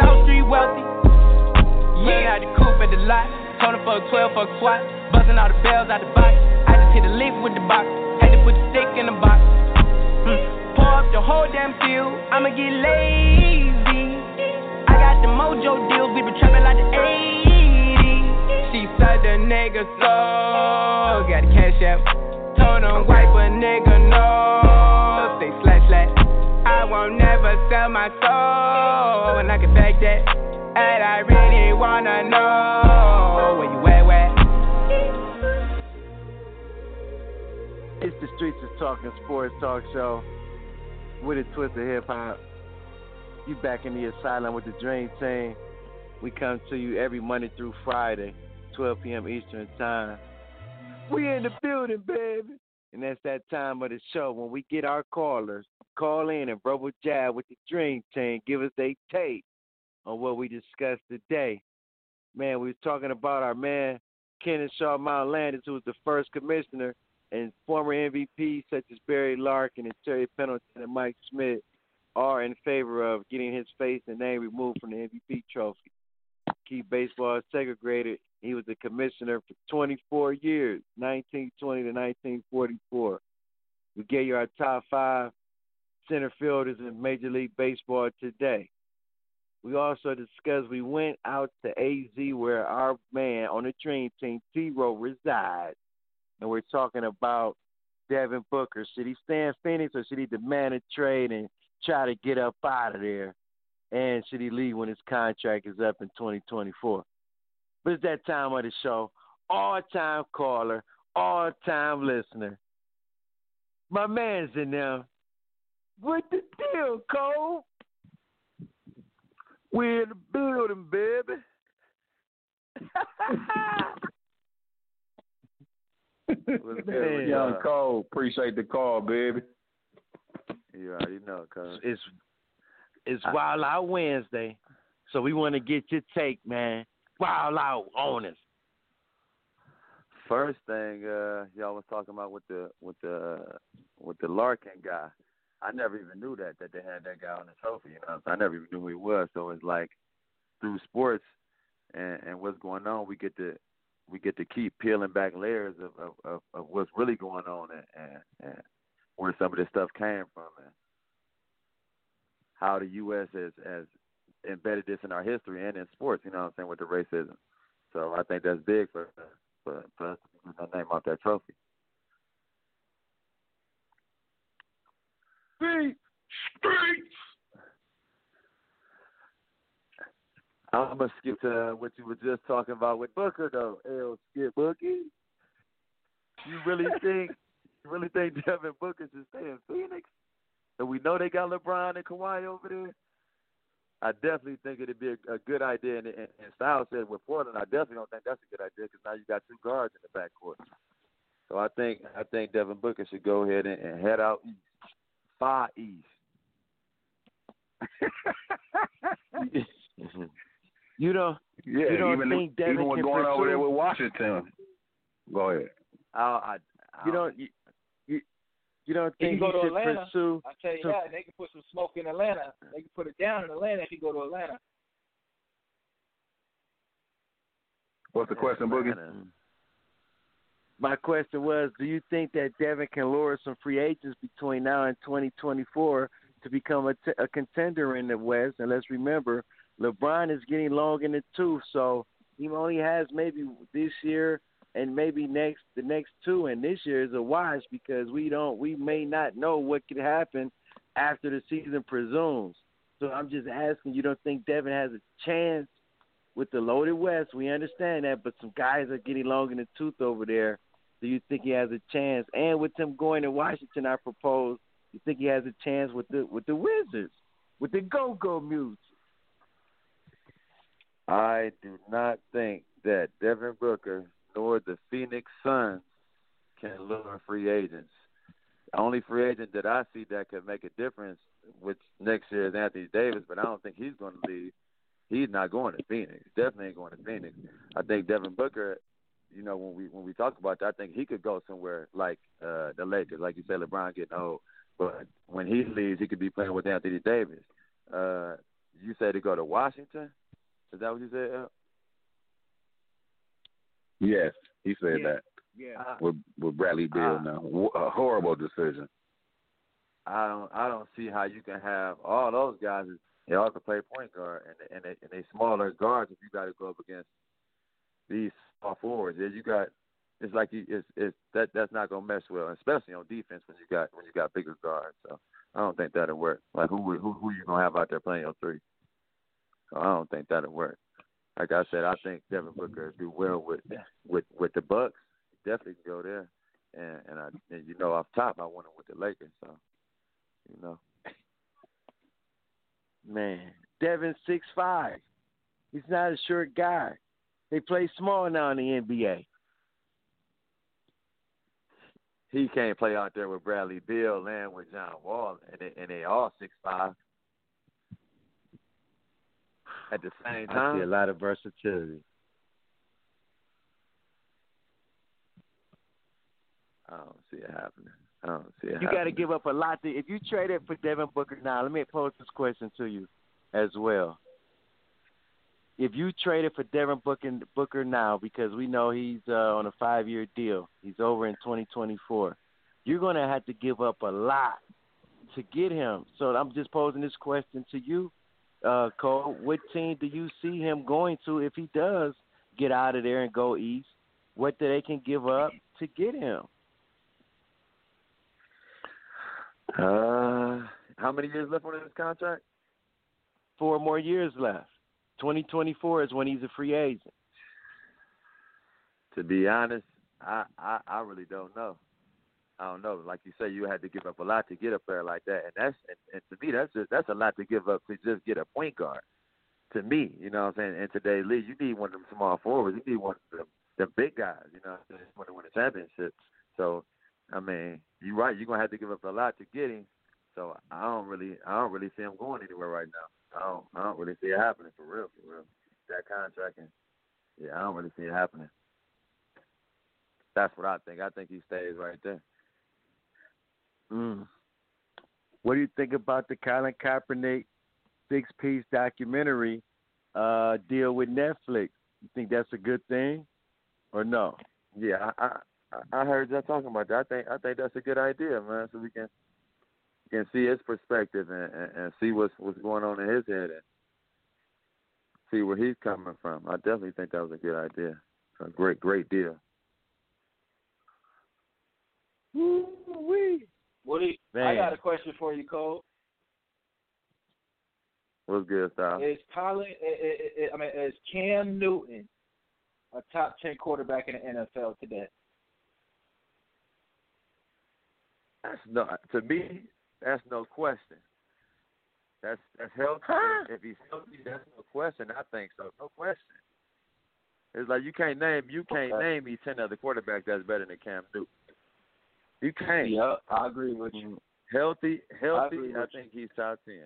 South Street wealthy. Yeah, had the coupe at the lot. Told for a 12 fuck swat. Buzzing all the bells out the box. I just hit a lick with the box. Had to put the stick in the box. Mm. Pour up the whole damn field. I'ma get lazy. I got the mojo deals. We been trapping like the 80s. She said the nigga so. Got the cash out. Told him wipe a nigga no. Slash. I won't never sell my soul, and I can back that. And I really wanna know where you at, where? It's the Streets is Talking Sports Talk Show with a twist of hip hop. You back in the asylum with the Dream Team. We come to you every Monday through Friday, 12 p.m. Eastern Time. We in the building, baby. And that's that time of the show when we get our callers call in and verbal jab with the Dream Team. Give us a take on what we discussed today. Man, we was talking about our man Kennesaw Mount Landis, who was the first commissioner, and former MVP such as Barry Larkin and Terry Pendleton and Mike Schmidt are in favor of getting his face and name removed from the MVP trophy. Keep baseball segregated. He was a commissioner for 24 years, 1920 to 1944. We gave you our top five center fielders in Major League Baseball today. We also discussed we went out to AZ where our man on the dream team, T Row, resides. And we're talking about Devin Booker. Should he stay in Phoenix or should he demand a trade and try to get up out of there? And should he leave when his contract is up in 2024? But it's that time of the show. All time caller, all time listener. My man's in there. What the deal, Cole? We're in the building, baby. What's good Young? Cole, appreciate the call, baby. Yeah, you know, cause It's it's Wild Out Wednesday, so we want to get your take, man. Wild Out on us. First thing uh y'all was talking about with the with the with the Larkin guy. I never even knew that that they had that guy on the trophy. You know, I never even knew who he was. So it's like through sports and and what's going on, we get to we get to keep peeling back layers of of, of, of what's really going on and, and and where some of this stuff came from and how the U.S. has has embedded this in our history and in sports. You know what I'm saying with the racism. So I think that's big for for, for us to get that name off that trophy. Street, streets. I'm gonna skip to what you were just talking about with Booker though. L skip Bookie. You really think you really think Devin Booker should stay in Phoenix? And we know they got LeBron and Kawhi over there. I definitely think it'd be a, a good idea. And, and, and Styles said with Portland, I definitely don't think that's a good idea because now you got two guards in the backcourt. So I think I think Devin Booker should go ahead and, and head out east, far east. Mm-hmm. You don't Yeah, You don't even think Devin even what's can going over there with Washington. Go ahead. I, I, I you don't you, you, you don't He think can go to Atlanta. pursue I tell you So- that they can put some smoke in Atlanta. They can put it down in Atlanta if he go to Atlanta. What's the question, Boogie? My question was, do you think that Devin can lure some free agents between now and 2024 to become a, t- a contender in the West? And let's remember, LeBron is getting long in the tooth, so he only has maybe this year and maybe next the next two, and this year is a wash because we don't we may not know what could happen after the season presumes. So I'm just asking, you don't think Devin has a chance with the loaded West? We understand that, but some guys are getting long in the tooth over there. Do you think he has a chance? And with him going to Washington, I propose, you think he has a chance with the with the Wizards, with the Go Go Mutes? I do not think that Devin Booker nor the Phoenix Suns can lure free agents. The only free agent that I see that could make a difference, which next year is Anthony Davis, but I don't think he's going to leave. He's not going to Phoenix. Definitely ain't going to Phoenix. I think Devin Booker, you know, when we when we talk about that, I think he could go somewhere like uh the Lakers, like you said, LeBron getting old. But when he leaves, he could be playing with Anthony Davis. Uh, you said to go to Washington. Is that what you said? El? Yes, he said Yeah. that Yeah. with with Bradley Beal. Ah. now, a horrible decision. I don't I don't see how you can have all those guys. They all can play point guard, and and they, and they smaller guards. If you got to go up against these small forwards, yeah, you got. It's like you, it's it's that that's not gonna mesh well, especially on defense when you got when you got bigger guards. So I don't think that'll work. Like who who who you gonna have out there playing your three? So I don't think that'll work. Like I said, I think Devin Booker do well with with with the Bucks. Definitely can go there, and and I and you know off top I want him with the Lakers. So you know. Man, Devin six five. He's not a short guy. They play small now in the NBA. he can't play out there with Bradley Beal and with John Wall, and they, and they all six five at the same time, I see a lot of versatility. I don't see it happening. I don't see it. You got to give up a lot. To, if you trade it for Devin Booker now, let me pose this question to you as well. If you traded for Devin Booker, Booker now, because we know he's uh, on a five-year deal, he's over in 2024. You're going to have to give up a lot to get him. So I'm just posing this question to you, uh, Cole. What team do you see him going to if he does get out of there and go east? What do they can give up to get him? Uh, how many years left on his contract? Four more years left. 2024 is when he's a free agent. To be honest, I, I I really don't know. I don't know. Like you say, you had to give up a lot to get a player like that, and that's and, and to me that's just, that's a lot to give up to just get a point guard. To me, you know what I'm saying. In today's league, you need one of them small forwards. You need one of them the big guys. You know, what I'm saying, to win a championship. So, I mean, you're right. You're gonna have to give up a lot to get him. So I don't really, I don't really see him going anywhere right now. I don't, I don't really see it happening for real, for real. That contract, and yeah, I don't really see it happening. That's what I think. I think he stays right there. Mm. What do you think about the Colin Kaepernick six piece documentary uh, deal with Netflix? You think that's a good thing or no? Yeah, I I, I heard you talking about that. I think I think that's a good idea, man. So we can can see his perspective and, and, and see what's what's going on in his head and see where he's coming from. I definitely think that was a good idea. A great great deal. Woo-wee. What do you, I got a question for you, Cole. What's good, Sal? Is Colin? i- i- I mean, is Cam Newton a top ten quarterback in the NFL today? That's not to me. That's no question. That's that's healthy. If he's healthy, that's no question. I think so. No question. It's like you can't name you can't Okay. name me ten other quarterbacks that's better than Cam Newton. You can't. Yeah, I agree with you. Healthy, healthy. agree I, with think he's top ten.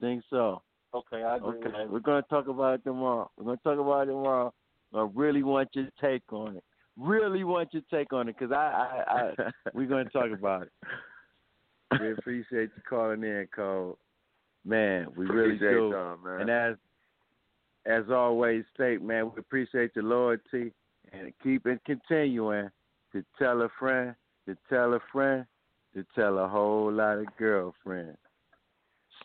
Think so? Okay, I agree. Okay, With we're gonna talk about it tomorrow. We're gonna talk about it tomorrow. I really want your take on it. Really want your take on it because I, I, I, we're gonna talk about it. We appreciate you calling in, Cole. Man, we really Appreciate do. y'all, man. And as as always, state man, we appreciate your loyalty and keep it continuing to tell a friend, to tell a friend, to tell a whole lot of girlfriends.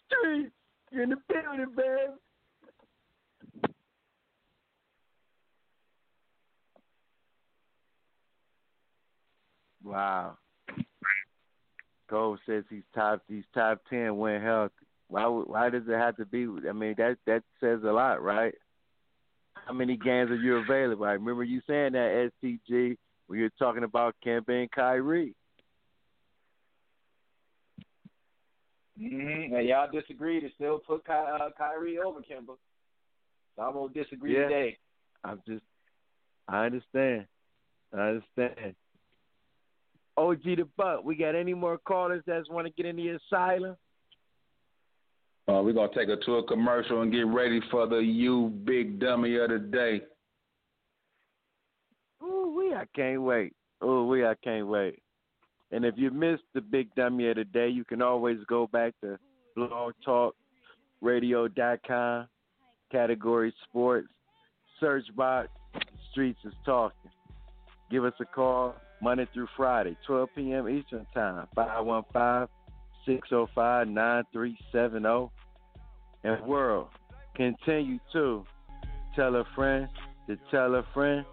Street, you're in the building, babe. Wow. Cole says he's top. He's top ten when healthy. Why? Why does it have to be? I mean, that that says a lot, right? How many games are you available? I remember you saying that STG when you were talking about Kemba and Kyrie. Mm-hmm. And y'all disagree to still put Ky- uh, Kyrie over Kemba. So I'm gonna disagree Yeah. today. I'm just. I understand. I understand. OG the Buck. We got any more callers that want to get in the asylum? Uh, we're gonna take a tour commercial and get ready for the you big dummy of the day. Ooh, we I can't wait. Ooh, we I can't wait. And if you missed the big dummy of the day, you can always go back to blogtalkradio.com, category sports, search box, Streets is talking. Give us a call Monday through Friday, 12 p.m. Eastern Time, 515-605-9370. And world, continue to tell a friend to tell a friend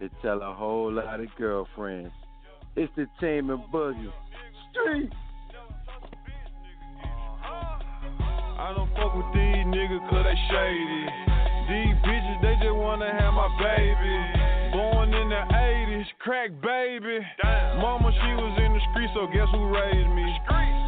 to tell a whole lot of girlfriends. It's the team and boogie. Street. I don't fuck with these niggas cause they shady. These bitches, they just wanna have my baby. Born in the 80s, crack baby. Mama, she was in the street, so guess who raised me? You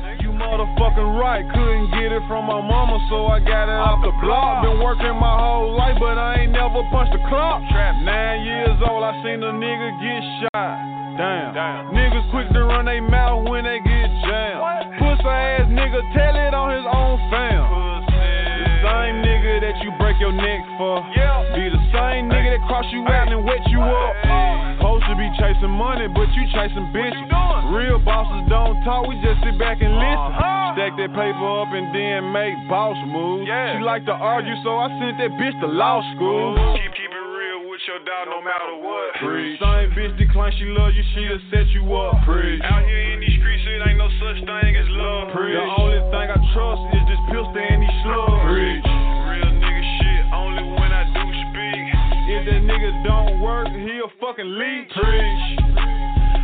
motherfucking right, couldn't get it from my mama, so I got it off the block. Been working my whole life, but I ain't never punched a clock. Nine years old, I seen a nigga get shot. Damn. Niggas quick to run they mouth when they get jammed. Pussy ass nigga, tell it on his own fam. The same nigga that you break your neck for. Be the same nigga that cross you out and wet you up. Supposed to be chasing money, but you chasing bitches. Real bosses don't talk, we just sit back and listen. Uh-huh. Stack that paper up and then make boss moves. She like to argue, so I sent that bitch to law school. Keep, keep it real with your dog no matter what. Preach. Same bitch decline, she love you, she'll set you up. Preach. Out here in these streets, it ain't no such thing as love. Preach. The only thing I trust is this pistol and these slugs. Preach. If that nigga don't work, he'll fucking leech. Preach.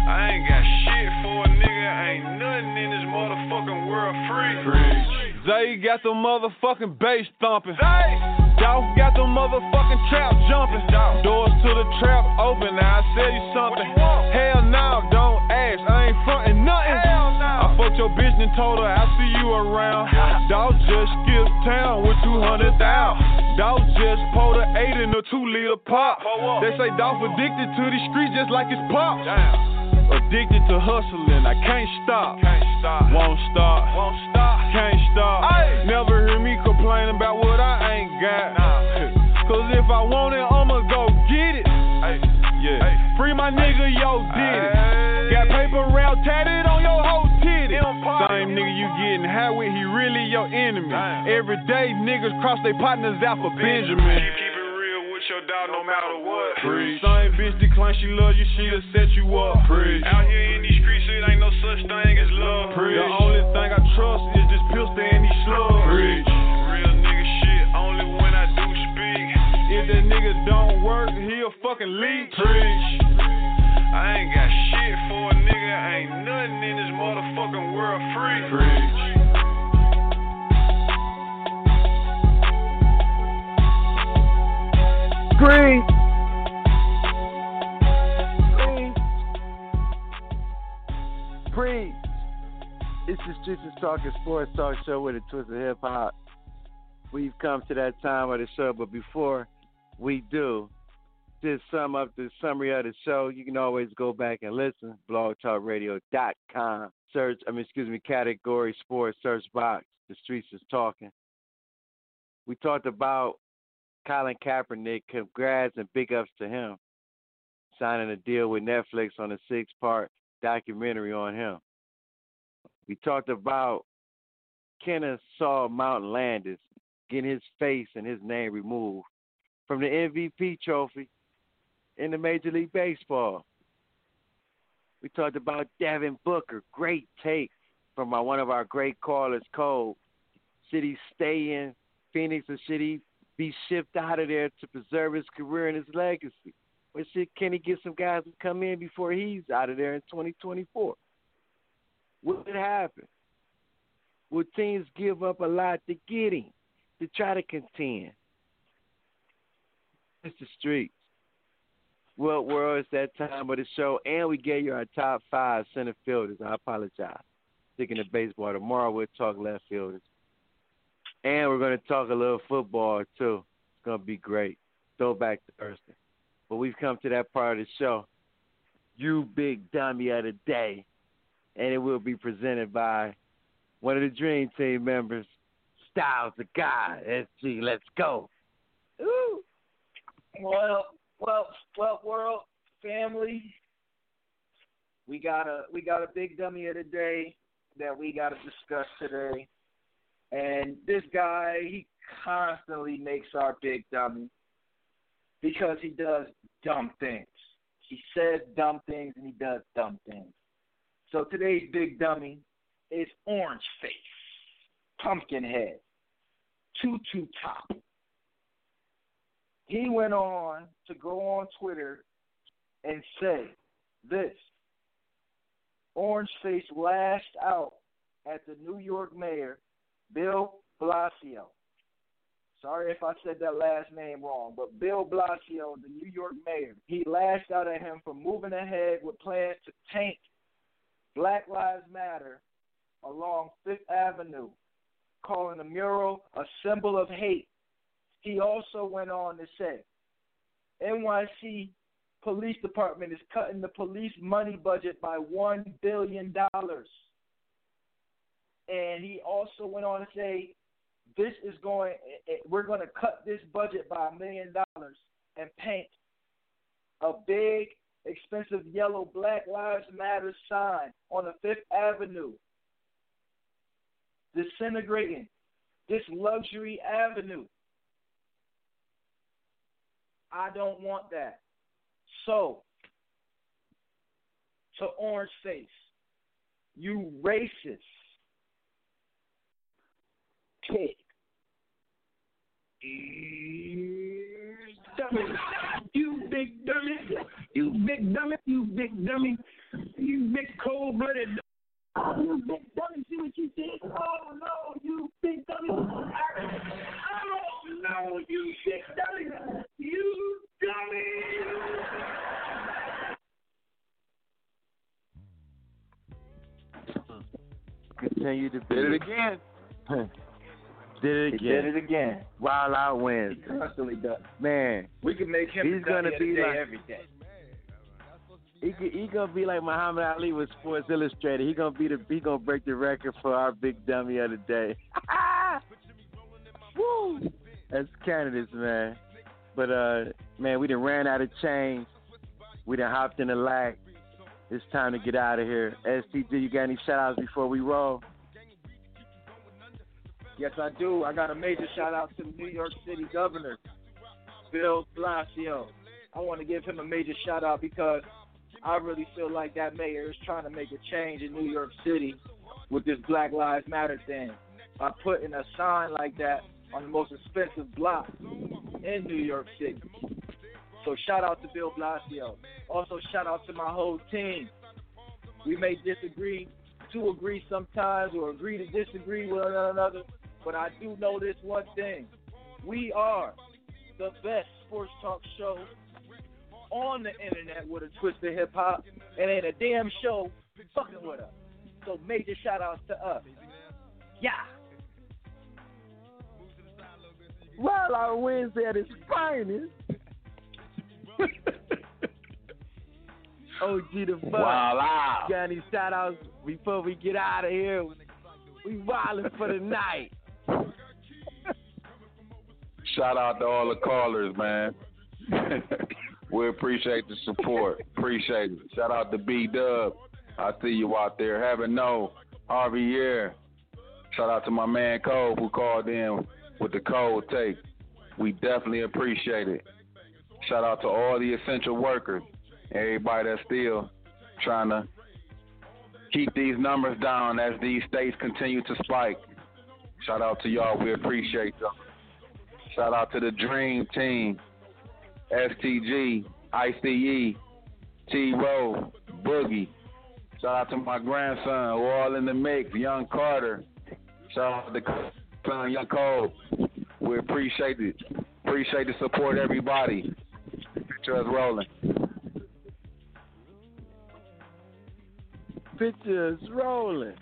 I ain't got shit for a nigga, ain't nothing in this motherfucking world free. Preach. Zay got the motherfucking bass thumping. Dolph got the motherfucking trap jumping. Doors to the trap open, now I sell you something. Hell no, don't ask, I ain't frontin' nothing. I fucked your bitch and told her I'll see you around. Dog just skipped town with 200,000. Dog just pulled a 8 in a 2 liter pop. They say Dolph addicted to these streets just like his pop. Addicted to hustling, I can't stop. Can't stop. Won't stop. Won't stop. Can't stop. Ay. Never hear me complain about what I ain't got. Nah. Cause if I want it, I'ma go get it. Ay. Yeah. Ay. Free my nigga, yo, did it. Got paper round tatted Same nigga you getting high with, he really your enemy. Every day niggas cross their partners out for Benjamin. Keep it real with your dog no matter what. Preach. Same bitch decline, she love you, she'll set you up. Preach. Out here in these streets, it ain't no such thing as love. Preach. The only thing I trust is this pistol and these slugs. Preach. Real nigga shit, only when I do speak. If that nigga don't work, he'll fucking leak. Preach. I ain't got shit for a nigga, ain't nothing in this motherfucking world free. Preach. Preach. Preach. Preach. It's the Streets is Talking Sports Talk Show with a twist of hip hop. We've come to that time of the show, but before we do, just sum up the summary of the show, you can always go back and listen. BlogTalkRadio.com. Search, I mean, excuse me, category sports search box. The Streets is Talking. We talked about Colin Kaepernick, congrats and big ups to him. Signing a deal with Netflix on a six part documentary on him. We talked about Kenneth Kennesaw Mountain Landis getting his face and his name removed from the MVP trophy in the Major League Baseball. We talked about Devin Booker, great take from our, one of our great callers, Cole. Should he stay in Phoenix or should he be shipped out of there to preserve his career and his legacy? Or should can he get some guys to come in before he's out of there in 2024? What would happen? Would teams give up a lot to get him to try to contend? It's the Well, well, it's that time of the show, and we gave you our top five center fielders. I apologize. Sticking to baseball tomorrow, we'll talk left fielders, and we're going to talk a little football too. It's going to be great. Throwback Thursday. But we've come to that part of the show. You big dummy of the day, and it will be presented by one of the Dream Team members, Styles the God. SG, let's go. Ooh. Well, well, well, world family. We got a we got a big dummy of the day that we got to discuss today, and this guy he constantly makes our big dummy because he does dumb things. He says dumb things and he does dumb things. So today's big dummy is Orange Face, Pumpkinhead, Tutu Top. He went on to go on Twitter and say this Orange Face lashed out at the New York mayor, Bill Blasio. Sorry if I said that last name wrong, but Bill Blasio, the New York mayor, he lashed out at him for moving ahead with plans to taint Black Lives Matter along Fifth Avenue, calling the mural a symbol of hate. He also went on to say, NYC Police Department is cutting the police money budget by $1 billion. And he also went on to say, this is going, eh, eh, we're going to cut this budget by a million dollars and paint a big, expensive yellow Black Lives Matter sign on the Fifth Avenue, disintegrating this luxury avenue. I don't want that. So, to Orange Face, you racist pig. You big dummy. You big dummy. You big dummy. You big cold blooded. Oh, you big dummy. See what you did? Oh no, you big dummy. Oh no, you big dummy. You dummy. Continue to Did it again. Did it He again. did it again. Wild out wins. He constantly does. Man, We can make him He's the dummy gonna of the be day like- every day. He he gonna be like Muhammad Ali with Sports Illustrated. He gonna be the he gonna break the record for our big dummy of the day. Woo! That's candidates, man. But uh, man, we done ran out of change. We done hopped in the lag. It's time to get out of here. STG, you got any shout outs before we roll? Yes, I do. I got a major shout out to the New York City governor, Bill Blasio. I want to give him a major shout out because I really feel like that mayor is trying to make a change in New York City with this Black Lives Matter thing by putting a sign like that on the most expensive block in New York City. So shout out to Bill Blasio. Also shout out to my whole team. We may disagree to agree sometimes or agree to disagree with one another, but I do know this one thing. We are the best sports talk show on the internet with a twist of hip hop and ain't a damn show fucking with us. So major shout outs to us. Yeah. Well, our Wednesday at its finest. OG the fuck. Voila. Got any shout outs before we get out of here? We wildin' for the night. Shout out to all the callers, man. we appreciate the support. Appreciate it. Shout out to B Dub. I see you out there. Having no Harvey Year. Shout out to my man Cole who called in with the cold take. We definitely appreciate it. Shout out to all the essential workers, everybody that's still trying to keep these numbers down as these states continue to spike. Shout out to y'all. We appreciate y'all. Shout out to the Dream Team, STG, ICE, T Row, Boogie. Shout out to my grandson, who all in the mix, Young Carter. Shout out to son, Young Cole. We appreciate it. Appreciate the support, everybody. Picture us rolling. Pictures rolling.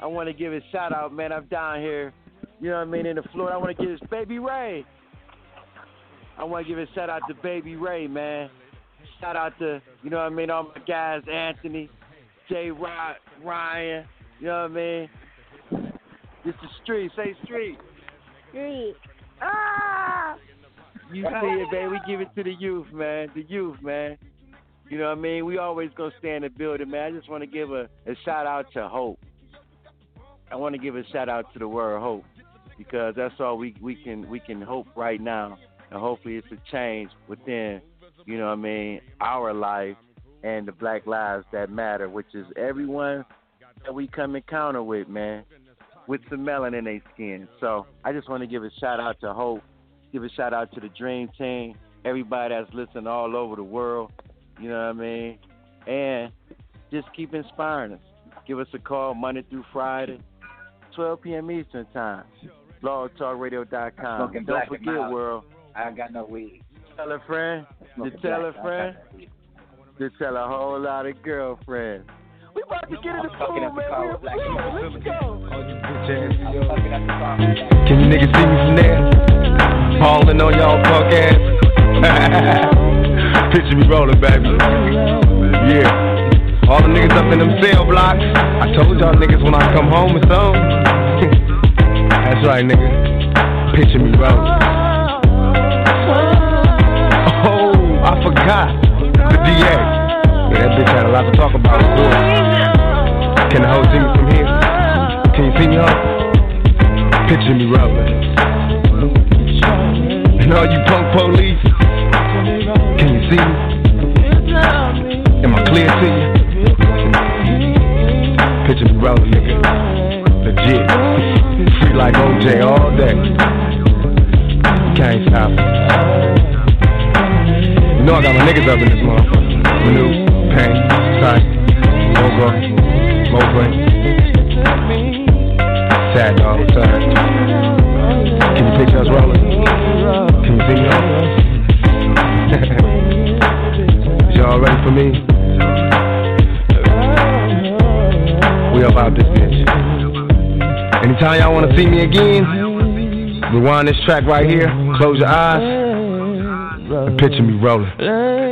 I want to give a shout out, man. I'm down here, you know what I mean, in the Florida. I want to give this Baby Ray. I want to give a shout out to Baby Ray, man. Shout out to, you know what I mean, all my guys, Anthony, J. Rod, Ryan, you know what I mean? This is street. Say street. Street. Ah! You see it, man. We give it to the youth, man. The youth, man. You know what I mean? We always gonna stay in the building, man. I just want to give a, a shout out to Hope. I want to give a shout out to the word Hope because that's all we we can we can hope right now, and hopefully it's a change within, you know what I mean, our life and the Black Lives that matter, which is everyone that we come encounter with, man, with some melanin in their skin. So I just want to give a shout out to Hope, give a shout out to the Dream Team, everybody that's listening all over the world. You know what I mean? And just keep inspiring us. Give us a call Monday through Friday, 12 p.m. Eastern Time. BlogTalkRadio.com. Don't forget, world. I ain't got no weed. Tell a friend. To tell a friend. got no weed. To tell a whole lot of girlfriends. We about to get in the fucking pool, at the man. car We're with black flowing. Let's go. I'm fucking at the car with black Can you niggas see me from there? Falling on y'all punk ass. Picture me rolling, baby. Yeah. All the niggas up in them cell blocks. I told y'all niggas when I come home or something. That's right, nigga. Picture me rolling. I. The DA. Yeah, that bitch had a lot to talk about, of. Can the hoe see me from here? Can you see me, hoe? Picture me rolling. And all you punk police, can you see me? Am I clear to you? Picture me rolling, nigga. Legit. Free like OJ all day. Can't stop. You know I got my niggas up in this motherfucker. Manu, Pain, Tight, Mogo, Mowbray. Sad dog, what's up? Can you picture us rolling? Can you see me rolling? Y'all ready for me? We up out this bitch. Anytime y'all wanna see me again, rewind this track right here, close your eyes, picture me rolling.